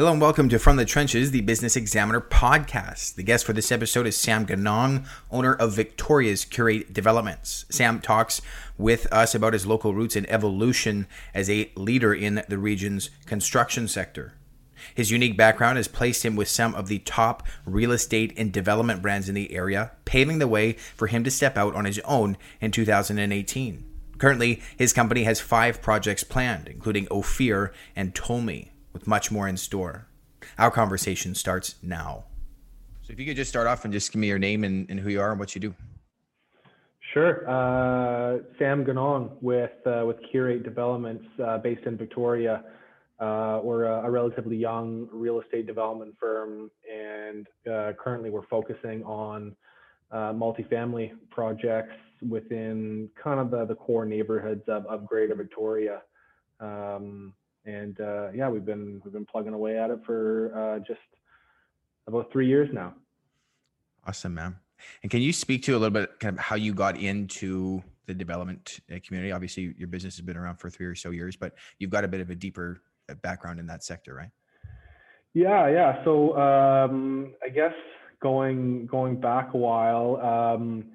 Hello and welcome to From the Trenches, the Business Examiner podcast. The guest for this episode is Sam Ganong, owner of Victoria's Curate Developments. Sam talks with us about his local roots and evolution as a leader in the region's construction sector. His unique background has placed him with some of the top real estate and development brands in the area, paving the way for him to step out on his own in 2018. Currently, his company has five projects planned, including Ophir and Tolmie with much more in store. Our conversation starts now. So, if you could just start off and just give me your name and, and who you are and what you do. Sure. Uh, Sam Ganong with uh, with Curate Developments, uh, based in Victoria. Uh, we're a, a, relatively young real estate development firm, and uh, currently we're focusing on uh, multifamily projects within kind of the, the core neighborhoods of, of Greater Victoria. Um, and uh, yeah, we've been we've been plugging away at it for uh, just about three years now. Awesome, man. And can you speak to a little bit kind of how you got into the development uh, community? Obviously, your business has been around for three or so years, but you've got a bit of a deeper uh, background in that sector, right? Yeah, yeah. So um, I guess going going back a while, um,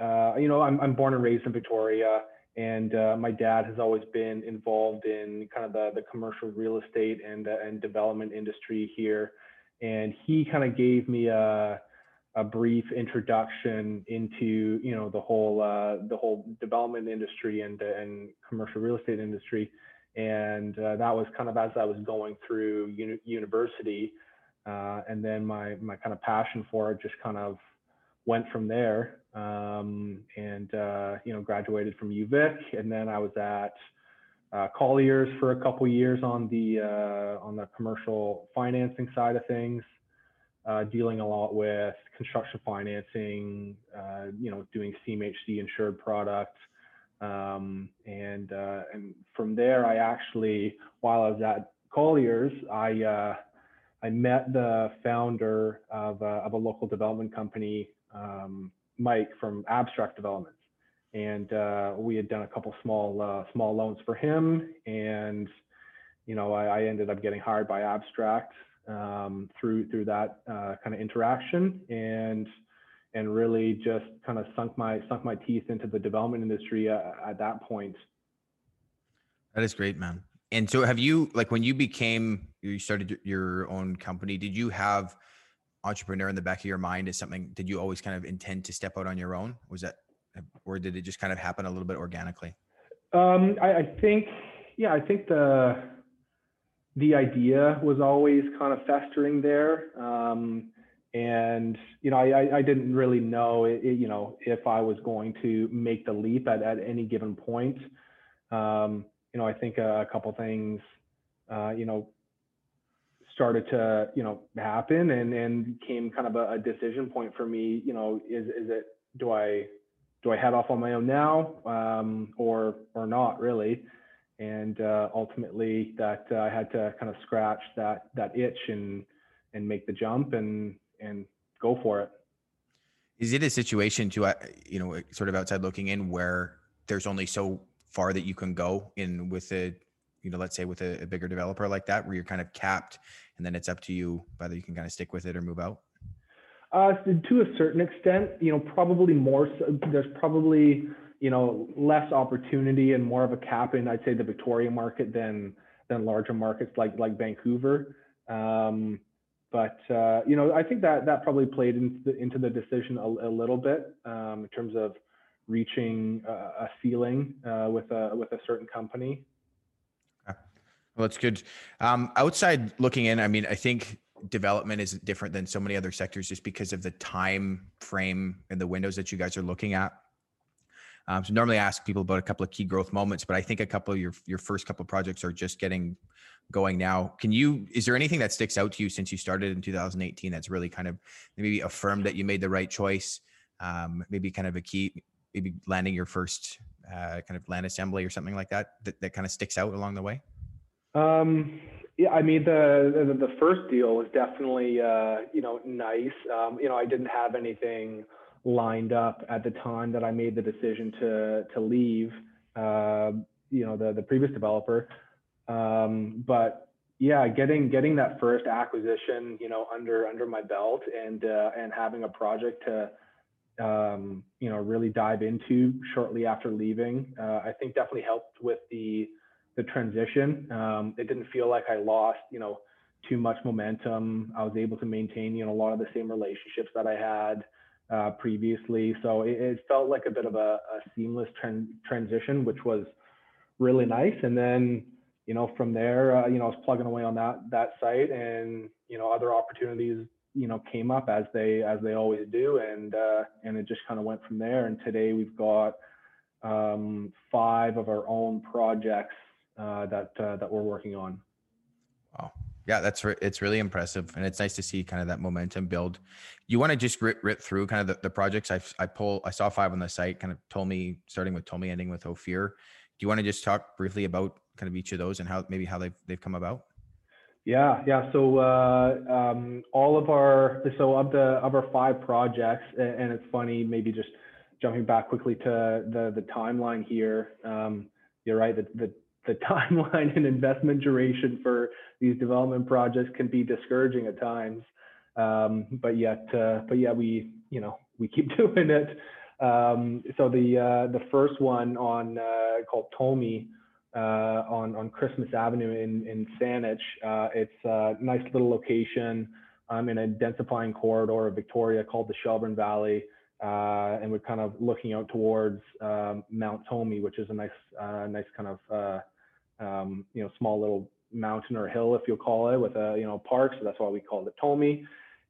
uh, you know, I'm I'm born and raised in Victoria and uh, my dad has always been involved in kind of the, the commercial real estate and uh, and development industry here. And he kind of gave me a a brief introduction into you know the whole uh, the whole development industry and and commercial real estate industry. And uh, that was kind of as I was going through uni- university uh, and then my my kind of passion for it just kind of went from there um, and uh, you know graduated from UVic, and then I was at uh, Colliers for a couple years on the uh, on the commercial financing side of things, uh, dealing a lot with construction financing, uh, you know, doing CMHC insured product. Um, and uh, and from there, I actually, while I was at Colliers, I I met the founder of, of a local development company um, Mike from Abstract Developments, and uh, we had done a couple small uh, small loans for him, and you know I, I ended up getting hired by Abstract um, through through that uh, kind of interaction, and and really just kind of sunk my sunk my teeth into the development industry uh, at that point. That is great, man. And so, have you like when you became you started your own company? Did you have entrepreneur in the back of your mind is something did you always kind of intend to step out on your own? Was that or did it just kind of happen a little bit organically? Um, I, I, think yeah i think the the idea was always kind of festering there. Um, and you know I, I didn't really know it, you know if i was going to make the leap at, at any given point. Um, you know i think a, couple things uh, you know started to you know happen and and came kind of a, a, decision point for me you know is is it do i do i head off on my own now um, or or not really? And uh, ultimately that uh, i had to kind of scratch that that itch and and make the jump and and go for it. Is it a situation to uh, you know sort of outside looking in where there's only so far that you can go in with a you know let's say with a, a bigger developer like that where you're kind of capped and then it's up to you whether you can kind of stick with it or move out? Uh, to a certain extent, you know, probably more. So, there's probably you know less opportunity and more of a cap in I'd say the Victoria market than than larger markets like like Vancouver. Um, but uh, you know, I think that that probably played into the, into the decision a, a little bit um, in terms of reaching a, a ceiling uh, with a with a certain company. Well, that's good. Um, outside looking in, I mean, I think development is different than so many other sectors just because of the time frame and the windows that you guys are looking at. Um, so normally I ask people about a couple of key growth moments, but I think a couple of your your first couple of projects are just getting going now. Can you? Is there anything that sticks out to you since you started in 2018 that's really kind of maybe affirmed that you made the right choice? Um, maybe kind of a key, maybe landing your first uh, kind of land assembly or something like that, that that kind of sticks out along the way. Um, yeah, I mean the, the, the first deal was definitely uh, you know nice. Um, you know, I didn't have anything lined up at the time that I made the decision to to leave. Uh, you know, the the previous developer, um, but yeah, getting getting that first acquisition, you know, under under my belt, and uh, and having a project to, um, you know, really dive into shortly after leaving, uh, I think definitely helped with the the transition. Um, it didn't feel like I lost, you know, too much momentum. I was able to maintain, you know, a lot of the same relationships that I had uh, previously. So it, it, felt like a bit of a, a seamless tran- transition, which was really nice. And then you know, from there, uh, you know, I was plugging away on that that site, and you know, other opportunities, you know, came up as they as they always do, and uh, and it just kind of went from there. And today we've got um, five of our own projects uh, that uh, that we're working on. Wow. Yeah, that's re- it's really impressive, and it's nice to see kind of that momentum build. You want to just rip, rip through kind of the, the projects I I pull. I saw five on the site. Kind of told me starting with Tolmie, ending with Ophir. Do you want to just talk briefly about kind of each of those and how maybe how they've they've come about? Yeah, yeah. So uh, um, all of our so of the of our five projects, and it's funny, maybe just jumping back quickly to the the timeline here. Um, you're right. The, the the timeline and investment duration for these development projects can be discouraging at times. Um, but yet, uh, but yeah, we you know we keep doing it. Um, so the uh, the first one on uh, called Tolmie uh, on on Christmas Avenue in in Saanich. Uh, it's a nice little location um, in a densifying corridor of Victoria called the Shelbourne Valley, uh, and we're kind of looking out towards um, Mount Tolmie, which is a nice nice kind of um, you know small little mountain or hill, if you'll call it, with a you know park. So that's why we call it Tolmie.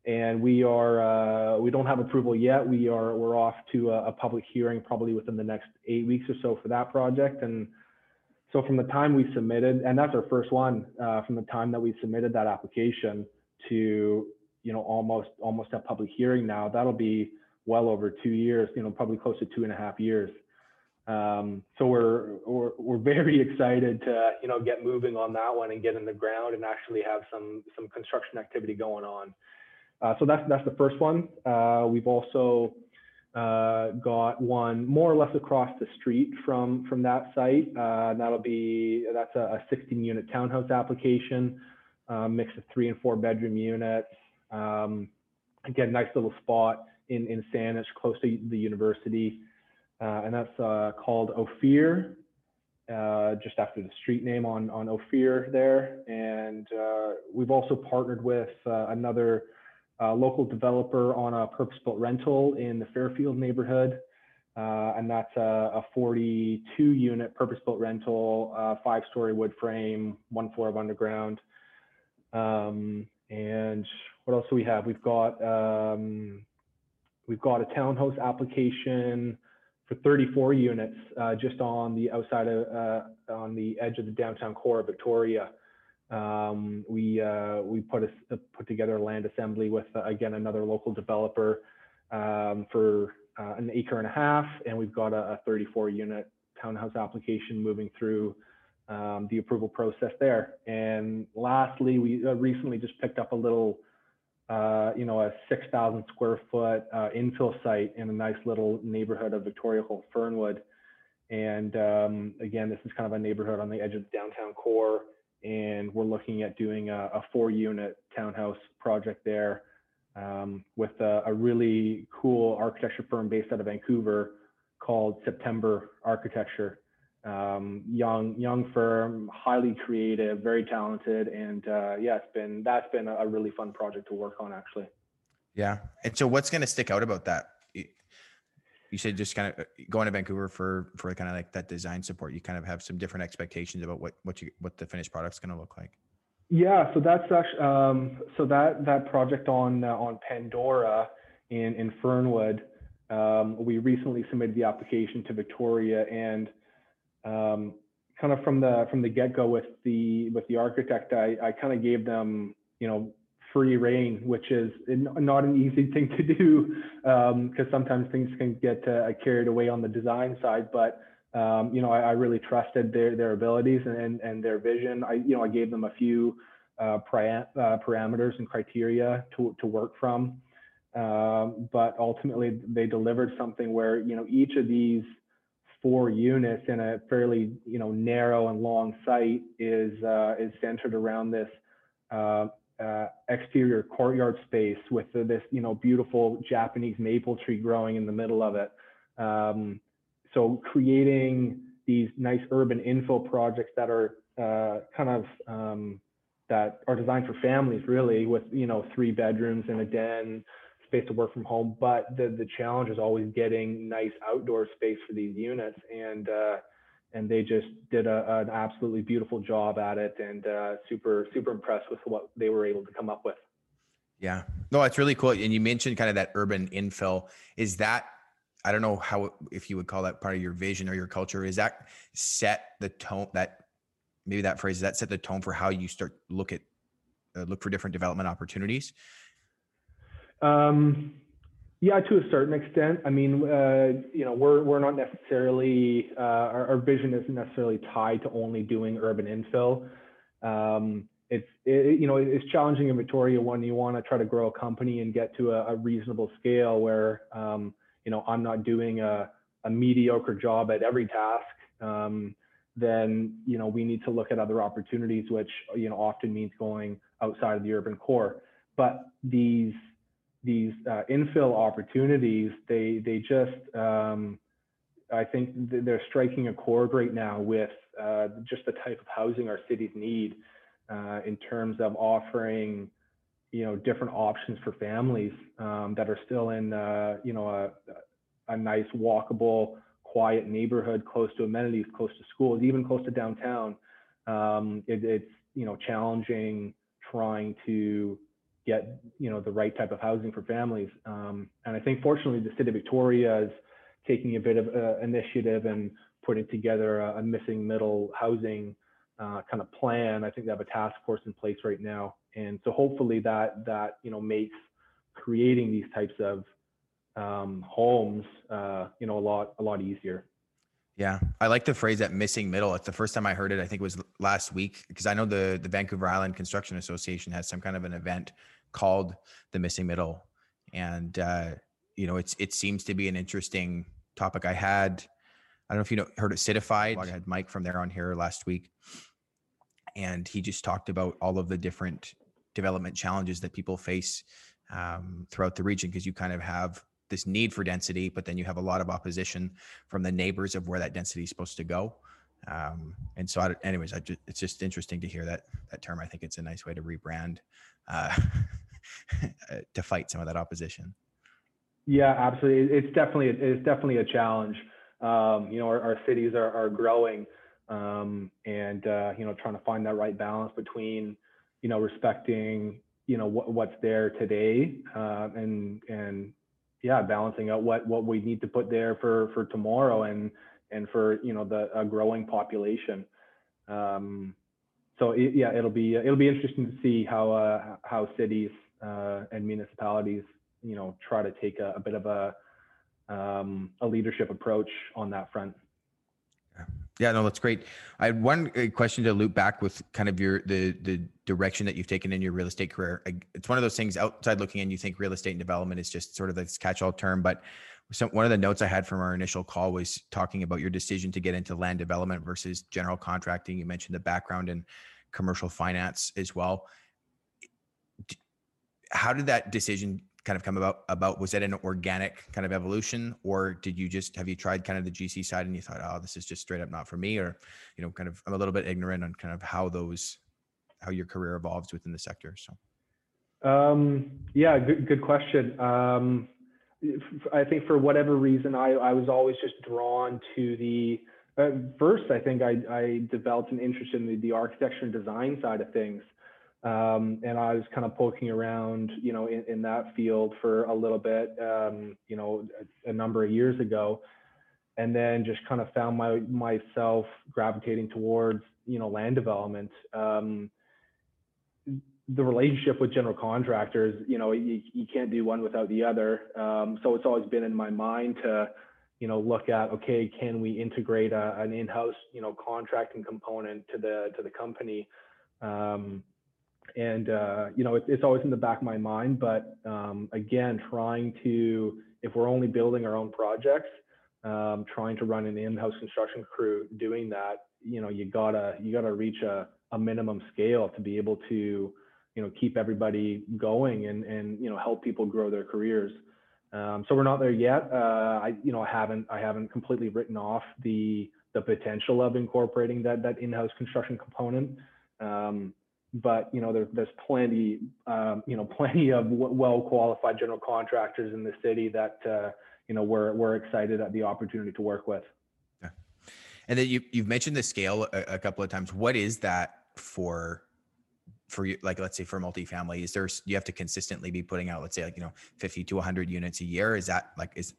And we are uh, we don't have approval yet. We are we're off to a, a public hearing probably within the next eight weeks or so for that project and so from the time we submitted, and that's our first one, uh, from the time that we submitted that application to, you know, almost almost a public hearing now, that'll be well over two years, you know, probably close to two and a half years. Um, so we're, we're we're very excited to you know get moving on that one and get in the ground and actually have some some construction activity going on. Uh, so that's that's the first one. Uh, we've also uh, got one more or less across the street from from that site. Uh, that'll be that's a, a 16 unit townhouse application, uh, mix of three and four bedroom units. Um, again, nice little spot in in Saanich, close to the university, uh, and that's uh, called Ophir. Uh, just after the street name on on Ophir there, and we've also partnered with another uh, local developer on a purpose-built rental in the Fairfield neighborhood. Uh, and that's a, a 42 unit purpose-built rental, uh, five-story wood frame, one floor of underground. Um, and what else do we have? We've got um, we've got a townhouse application for 34 units uh, just on the outside of uh, on the edge of the downtown core of Victoria. Um, we uh, we put a, put together a land assembly with uh, again another local developer um, for uh, an acre and a half, and we've got a, a 34 unit townhouse application moving through um, the approval process there. And lastly, we uh, recently just picked up a little, uh, you know, a 6,000 square foot uh, infill site in a nice little neighborhood of Victoria called Fernwood. And um, again, this is kind of a neighborhood on the edge of downtown core and we're looking at doing a, a four unit townhouse project there um, with a, a, really cool architecture firm based out of Vancouver called September Architecture. Um, young young firm, highly creative, very talented, and uh, yeah, it's been that's been a, really fun project to work on actually. Yeah, and so what's going to stick out about that? you said just kind of uh, going to Vancouver for for kind of like that design support. You kind of have some different expectations about what what you what the finished product's going to look like. Yeah, so that's actually um, so that that project on uh, on Pandora in in Fernwood, um, we recently submitted the application to Victoria, and um, kind of from the from the get go with the with the architect, I I kind of gave them you know free reign, which is not an easy thing to do because um, sometimes things can get uh, carried away on the design side. But um, you know, I, I, really trusted their their abilities and and their vision. I you know I gave them a few uh, uh, parameters and criteria to to work from, um, but ultimately they delivered something where you know each of these four units in a fairly you know narrow and long site is uh, is centered around this uh, uh, exterior courtyard space with this, you know, beautiful Japanese maple tree growing in the middle of it. Um, so creating these nice urban infill projects that are uh, kind of um, that are designed for families, really, with you know three bedrooms and a den, space to work from home. But the the challenge is always getting nice outdoor space for these units, and uh, and they just did a, an absolutely beautiful job at it, and uh, super super impressed with what they were able to come up with. Yeah, no, it's really cool. And you mentioned kind of that urban infill. Is that I don't know how if you would call that part of your vision or your culture. Is that set the tone that maybe that phrase that set the tone for how you start look at uh, look for different development opportunities? Um, yeah, to a certain extent. I mean, uh, you know, we're we're not necessarily uh, our, our, vision isn't necessarily tied to only doing urban infill. Um, it's it, you know it's challenging in Victoria when you want to try to grow a company and get to a, a reasonable scale where um, you know I'm not doing a, a mediocre job at every task. Um, then you know we need to look at other opportunities, which you know often means going outside of the urban core. But these these uh, infill opportunities, they they just um, I think they're striking a chord right now with uh, just the type of housing our cities need uh, in terms of offering you know different options for families um, that are still in uh, you know a, a nice walkable quiet neighborhood close to amenities close to schools even close to downtown. Um, it, it's you know challenging trying to get you know the right type of housing for families. Um, and I think fortunately the city of Victoria is taking a bit of uh, initiative and putting together a, a missing middle housing uh, kind of plan. I think they have a task force in place right now, and so hopefully that that you know makes creating these types of um, homes uh, you know a lot a lot easier. Yeah, I like the phrase that missing middle. It's the first time I heard it. I think it was last week because I know the the Vancouver Island Construction Association has some kind of an event called the missing middle, and uh, you know, it's it seems to be an interesting topic. I had, I don't know if you know heard of Citified. I had Mike from there on here last week, and he just talked about all of the different development challenges that people face um, throughout the region because you kind of have this need for density, but then you have a lot of opposition from the neighbors of where that density is supposed to go. Um, and so, I, anyways, I it's just interesting to hear that that term. I think it's a nice way to rebrand uh, to fight some of that opposition. Yeah, absolutely. It's definitely it's definitely a challenge. Um, you know, our, our cities are, are growing, um, and uh, you know, trying to find that right balance between you know respecting you know what, what's there today uh, and and yeah, balancing out what what we need to put there for for tomorrow and and for you know the a growing population. Um, so it, yeah, it'll be it'll be interesting to see how uh, how cities uh, and municipalities you know try to take a, a bit of a um, a leadership approach on that front. Yeah, no, that's great. I had one uh, question to loop back with kind of your the the direction that you've taken in your real estate career. It's one of those things outside looking in, you think real estate and development is just sort of this catch-all term, but one of the notes I had from our initial call was talking about your decision to get into land development versus general contracting. You mentioned the background in commercial finance as well. How did that decision kind of come about about was that an organic kind of evolution or did you just have you tried kind of the gc side and you thought oh this is just straight up not for me or you know kind of i'm a little bit ignorant on kind of how those how your career evolves within the sector so. Um, yeah good, good question. Um, i think for whatever reason i i was always just drawn to the first i think i i developed an interest in the, the architecture and design side of things um, and I was kind of poking around, you know, in, in that field for a little bit, um, you know, a, a, number of years ago, and then just kind of found my myself gravitating towards, you know, land development. Um, the relationship with general contractors, you know, you, you can't do one without the other. Um, so it's always been in my mind to, you know, look at okay, can we integrate a, an in-house, you know, contracting component to the to the company. And uh, you know it, it's always in the back of my mind but um, again trying to if we're only building our own projects um, trying to run an in-house construction crew doing that you know you gotta you gotta reach a, a minimum scale to be able to you know keep everybody going and and you know help people grow their careers. Um, so we're not there yet. Uh, I you know I haven't I haven't completely written off the the potential of incorporating that that in-house construction component. Um, but you know there, there's plenty um, you know plenty of well qualified general contractors in the city that uh, you know we're we're excited at the opportunity to work with. Yeah. And then you you've mentioned the scale a, a couple of times. What is that for? For you, like let's say for multifamily, is there you have to consistently be putting out, let's say like you know, fifty to hundred units a year? Is that like is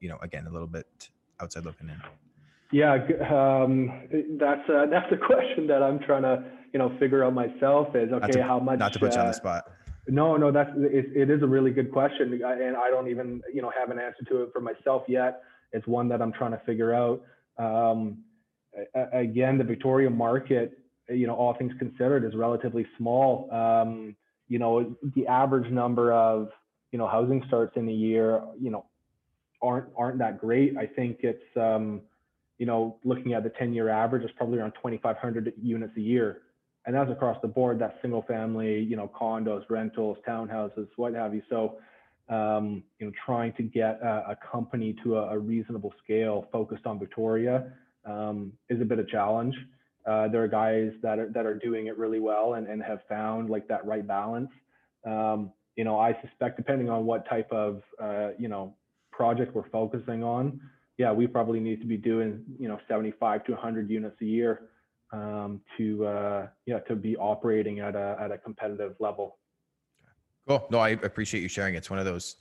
you know again a little bit outside looking in? Yeah, um, that's a, that's a question that I'm trying to you know figure out myself. Is okay, to, how much? Not to put you on the uh, spot. No, no, that's it, it is a really good question, and I don't even you know have an answer to it for myself yet. It's one that I'm trying to figure out. Um, again, the Victoria market, you know, all things considered, is relatively small. Um, you know, the average number of you know housing starts in a year, you know, aren't aren't that great. I think it's um, you know, looking at the 10-year average, it's probably around 2,500 units a year and that's across the board. That's single family, you know, condos, rentals, townhouses, what have you. So, um, you know, trying to get a, a company to a, a, reasonable scale focused on Victoria um, is a bit of challenge. Uh, there are guys that are that are doing it really well and, and have found like that right balance. Um, you know, I suspect depending on what type of uh, you know project we're focusing on, yeah, we probably need to be doing you know 75 to 100 units a year um, to uh, yeah to be operating at a at a competitive level. Cool. No, I appreciate you sharing. It's one of those,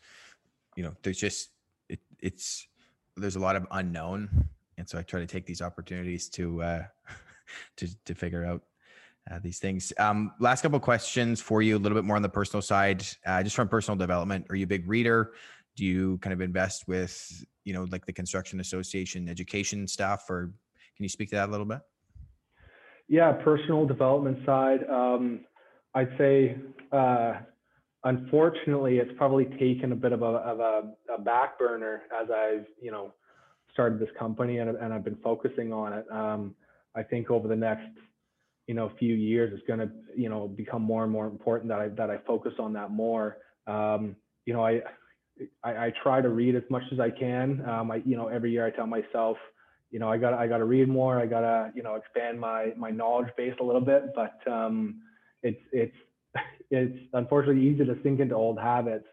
you know, there's just it, it's there's a lot of unknown, and so I try to take these opportunities to uh, to to figure out uh, these things. Um, last couple questions for you, a little bit more on the personal side, uh, just from personal development. Are you a big reader? Do you kind of invest with, you know, like the construction association education stuff, or can you speak to that a little bit? Yeah, personal development side. Um, I'd say, uh, unfortunately, it's probably taken a bit of a, of a, a back burner as I've, you know, started this company and, and I've been focusing on it. Um, I think over the next, you know, few years, it's going to, you know, become more and more important that I that I focus on that more. Um, you know, I, I, I try to read as much as I can. Um, I, you know, every year I tell myself, you know, I got I got to read more. I got to you know expand my my knowledge base a little bit. But um, it's it's it's unfortunately easy to sink into old habits.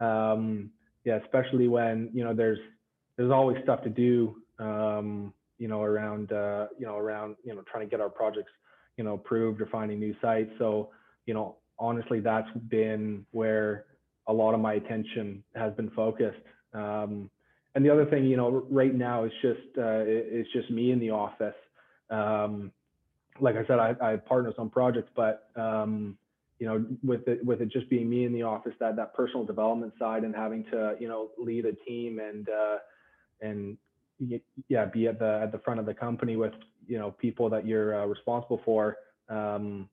Um, yeah, especially when you know there's there's always stuff to do. Um, you know, around uh, you know around you know trying to get our projects you know approved or finding new sites. So you know, honestly, that's been where a lot of my attention has been focused. Um, and the other thing, you know, right now it's just uh, it's just me in the office. Um, like I said, I, I partners on projects, but um, you know, with it with it just being me in the office, that that personal development side and having to you know lead a team and uh, and yeah, be at the at the front of the company with you know people that you're uh, responsible for. Um,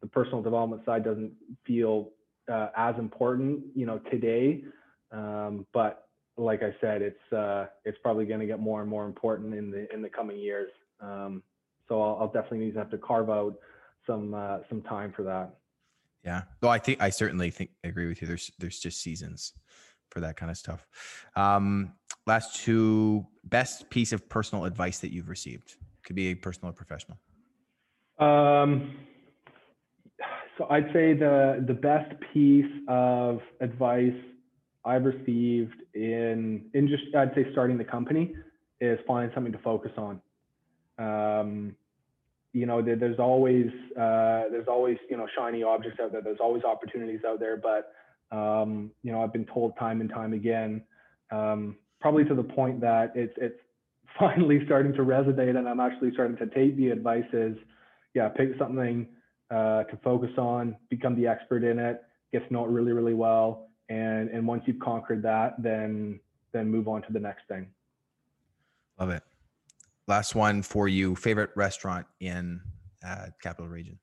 the personal development side doesn't feel uh, as important, you know, today. Um, but like I said, it's uh, it's probably going to get more and more important in the in the coming years. Um, so I'll, I'll, definitely need to have to carve out some uh, some time for that. Yeah. Well, I think I certainly think agree with you. There's there's just seasons for that kind of stuff. Um, last two best piece of personal advice that you've received could be a personal or professional. Um, so I'd say the the best piece of advice I've received in in just I'd say starting the company is find something to focus on. Um, you know, there, there's always uh, there's always you know shiny objects out there. There's always opportunities out there, but um, you know I've been told time and time again, um, probably to the point that it's it's finally starting to resonate, and I'm actually starting to take the advice is, yeah, pick something uh, to focus on, become the expert in it, get to know it really really well, and and once you've conquered that then then move on to the next thing. Love it. Last one for you. Favorite restaurant in uh, capital region?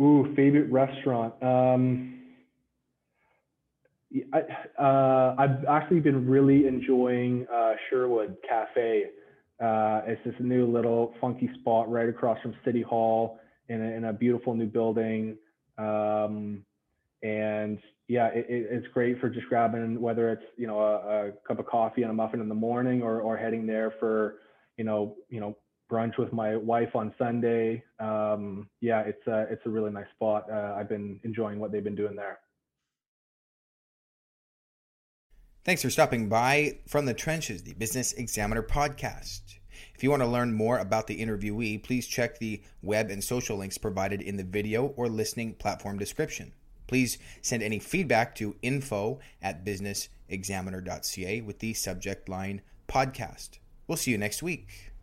Ooh favorite restaurant. Um I, uh, I've actually been really enjoying uh, Sherwood Cafe. Uh, it's this new little funky spot right across from City Hall in a, in a beautiful new building. Um, and yeah, it, it, it's great for just grabbing whether it's you know a, a, cup of coffee and a muffin in the morning, or or heading there for you know you know brunch with my wife on Sunday. Um, yeah, it's a it's a really nice spot. Uh, I've been enjoying what they've been doing there. Thanks for stopping by from the trenches, the Business Examiner podcast. If you want to learn more about the interviewee, please check the web and social links provided in the video or listening platform description. Please send any feedback to info at businessexaminer.ca with the subject line podcast. We'll see you next week.